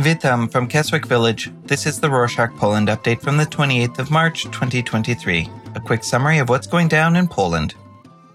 Witam from Keswick Village. This is the Rorshok Poland update from the 28th of March, 2023. A quick summary of what's going down in Poland.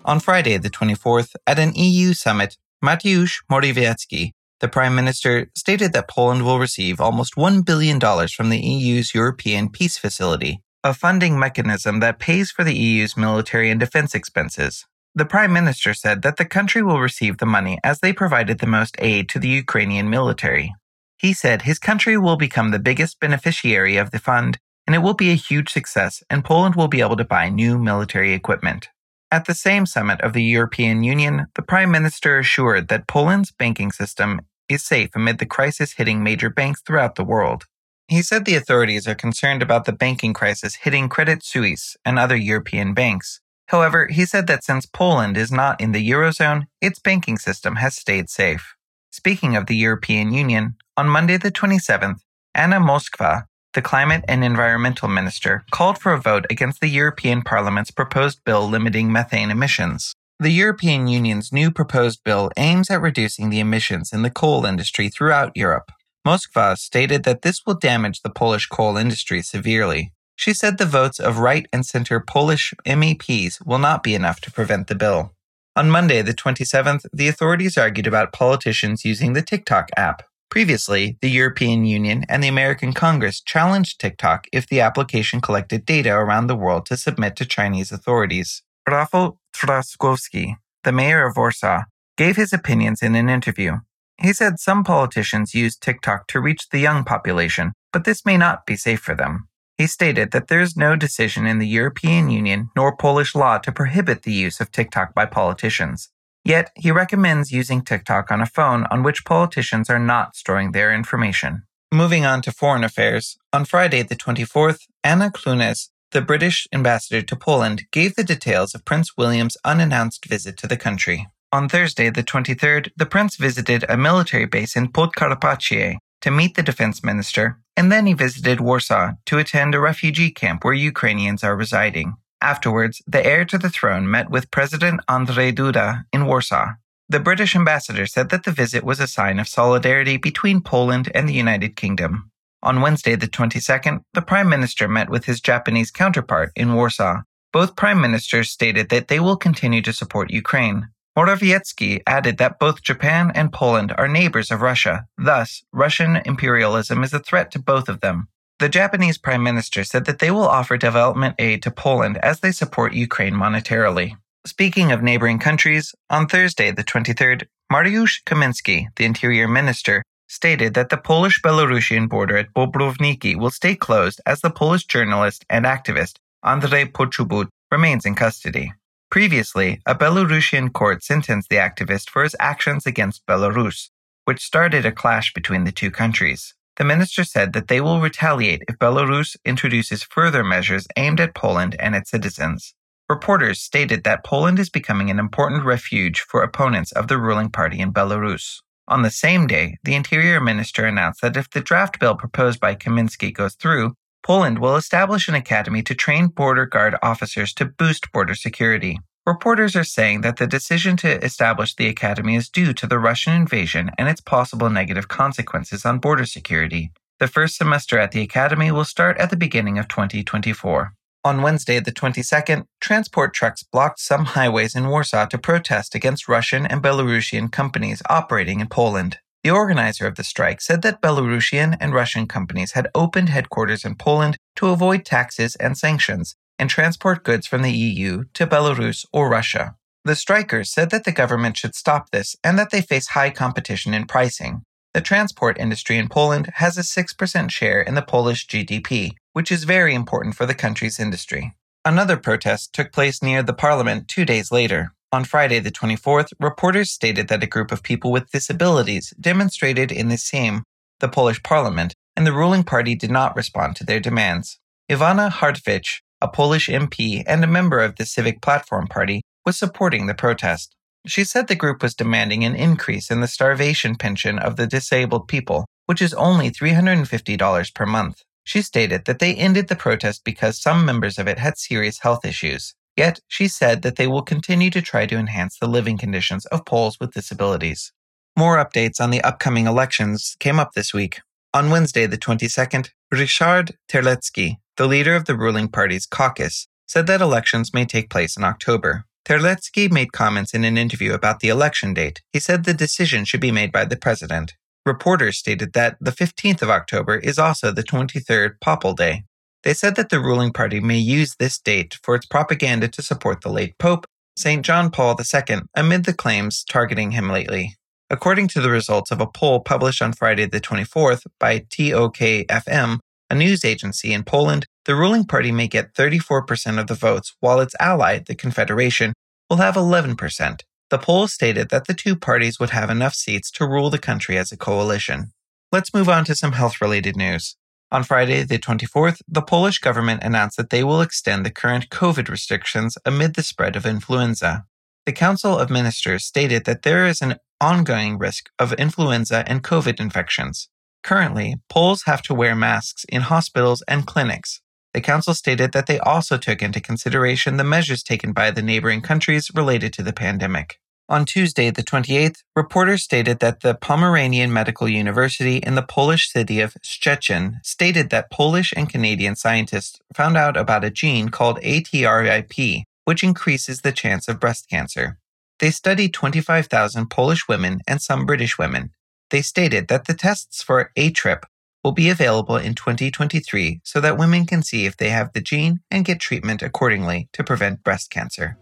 On Friday, the 24th, at an EU summit, Mateusz Morawiecki, the Prime Minister, stated that Poland will receive almost $1 billion from the EU's European Peace Facility, a funding mechanism that pays for the EU's military and defense expenses. The Prime Minister said that the country will receive the money as they provided the most aid to the Ukrainian military. He said his country will become the biggest beneficiary of the fund and it will be a huge success, and Poland will be able to buy new military equipment. At the same summit of the European Union, the Prime Minister assured that Poland's banking system is safe amid the crisis hitting major banks throughout the world. He said the authorities are concerned about the banking crisis hitting Credit Suisse and other European banks. However, he said that since Poland is not in the Eurozone, its banking system has stayed safe. Speaking of the European Union, on Monday the 27th, Anna Moskwa, the Climate and Environmental Minister, called for a vote against the European Parliament's proposed bill limiting methane emissions. The European Union's new proposed bill aims at reducing the emissions in the coal industry throughout Europe. Moskwa stated that this will damage the Polish coal industry severely. She said the votes of right and center Polish MEPs will not be enough to prevent the bill. On Monday, the 27th, the authorities argued about politicians using the TikTok app. Previously, the European Union and the American Congress challenged TikTok if the application collected data around the world to submit to Chinese authorities. Rafał Trzaskowski, the mayor of Warsaw, gave his opinions in an interview. He said some politicians use TikTok to reach the young population, but this may not be safe for them. He stated that there is no decision in the European Union nor Polish law to prohibit the use of TikTok by politicians. Yet, he recommends using TikTok on a phone on which politicians are not storing their information. Moving on to foreign affairs, on Friday the 24th, Anna Clunes, the British ambassador to Poland, gave the details of Prince William's unannounced visit to the country. On Thursday the 23rd, the prince visited a military base in Podkarpacie to meet the defense minister, and then he visited Warsaw to attend a refugee camp where Ukrainians are residing. Afterwards, the heir to the throne met with President Andrzej Duda in Warsaw. The British ambassador said that the visit was a sign of solidarity between Poland and the United Kingdom. On Wednesday, the 22nd, the Prime Minister met with his Japanese counterpart in Warsaw. Both Prime Ministers stated that they will continue to support Ukraine. Morawiecki added that both Japan and Poland are neighbors of Russia. Thus, Russian imperialism is a threat to both of them. The Japanese Prime Minister said that they will offer development aid to Poland as they support Ukraine monetarily. Speaking of neighboring countries, on Thursday, the 23rd, Mariusz Kaminski, the Interior Minister, stated that the Polish Belarusian border at Bobrowniki will stay closed as the Polish journalist and activist Andrzej Poczobut remains in custody. Previously, a Belarusian court sentenced the activist for his actions against Belarus, which started a clash between the two countries. The minister said that they will retaliate if Belarus introduces further measures aimed at Poland and its citizens. Reporters stated that Poland is becoming an important refuge for opponents of the ruling party in Belarus. On the same day, the Interior Minister announced that if the draft bill proposed by Kaminski goes through, Poland will establish an academy to train border guard officers to boost border security. Reporters are saying that the decision to establish the academy is due to the Russian invasion and its possible negative consequences on border security. The first semester at the academy will start at the beginning of 2024. On Wednesday, the 22nd, transport trucks blocked some highways in Warsaw to protest against Russian and Belarusian companies operating in Poland. The organizer of the strike said that Belarusian and Russian companies had opened headquarters in Poland to avoid taxes and sanctions and transport goods from the EU to Belarus or Russia. The strikers said that the government should stop this and that they face high competition in pricing. The transport industry in Poland has a 6% share in the Polish GDP, which is very important for the country's industry. Another protest took place near the parliament two days later. On Friday, the 24th, reporters stated that a group of people with disabilities demonstrated in the Sejm, the Polish parliament, and the ruling party did not respond to their demands. Iwona Hartwich, a Polish MP and a member of the Civic Platform Party, was supporting the protest. She said the group was demanding an increase in the starvation pension of the disabled people, which is only $350 per month. She stated that they ended the protest because some members of it had serious health issues. Yet, she said that they will continue to try to enhance the living conditions of Poles with disabilities. More updates on the upcoming elections came up this week. On Wednesday, the 22nd, Richard Terlecki, the leader of the ruling party's caucus, said that elections may take place in October. Terlecki made comments in an interview about the election date. He said the decision should be made by the president. Reporters stated that the 15th of October is also the 23rd Papal Day. They said that the ruling party may use this date for its propaganda to support the late Pope, St. John Paul II, amid the claims targeting him lately. According to the results of a poll published on Friday the 24th by TOKFM, a news agency in Poland, the ruling party may get 34% of the votes, while its ally, the Confederation, will have 11%. The poll stated that the two parties would have enough seats to rule the country as a coalition. Let's move on to some health related news. On Friday, the 24th, the Polish government announced that they will extend the current COVID restrictions amid the spread of influenza. The Council of Ministers stated that there is an ongoing risk of influenza and COVID infections. Currently, Poles have to wear masks in hospitals and clinics. The Council stated that they also took into consideration the measures taken by the neighboring countries related to the pandemic. On Tuesday, the 28th, reporters stated that the Pomeranian Medical University in the Polish city of Szczecin stated that Polish and Canadian scientists found out about a gene called ATRIP, which increases the chance of breast cancer. They studied 25,000 Polish women and some British women. They stated that the tests for ATRIP will be available in 2023 so that women can see if they have the gene and get treatment accordingly to prevent breast cancer.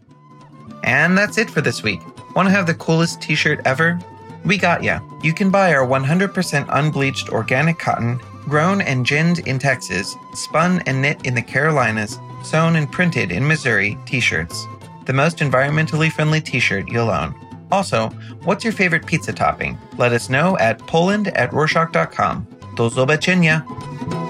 And that's it for this week. Want to have the coolest t shirt ever? We got ya. You can buy our 100% unbleached organic cotton, grown and ginned in Texas, spun and knit in the Carolinas, sewn and printed in Missouri t shirts. The most environmentally friendly t shirt you'll own. Also, what's your favorite pizza topping? Let us know at poland at rorshok.com. Do zobaczenia!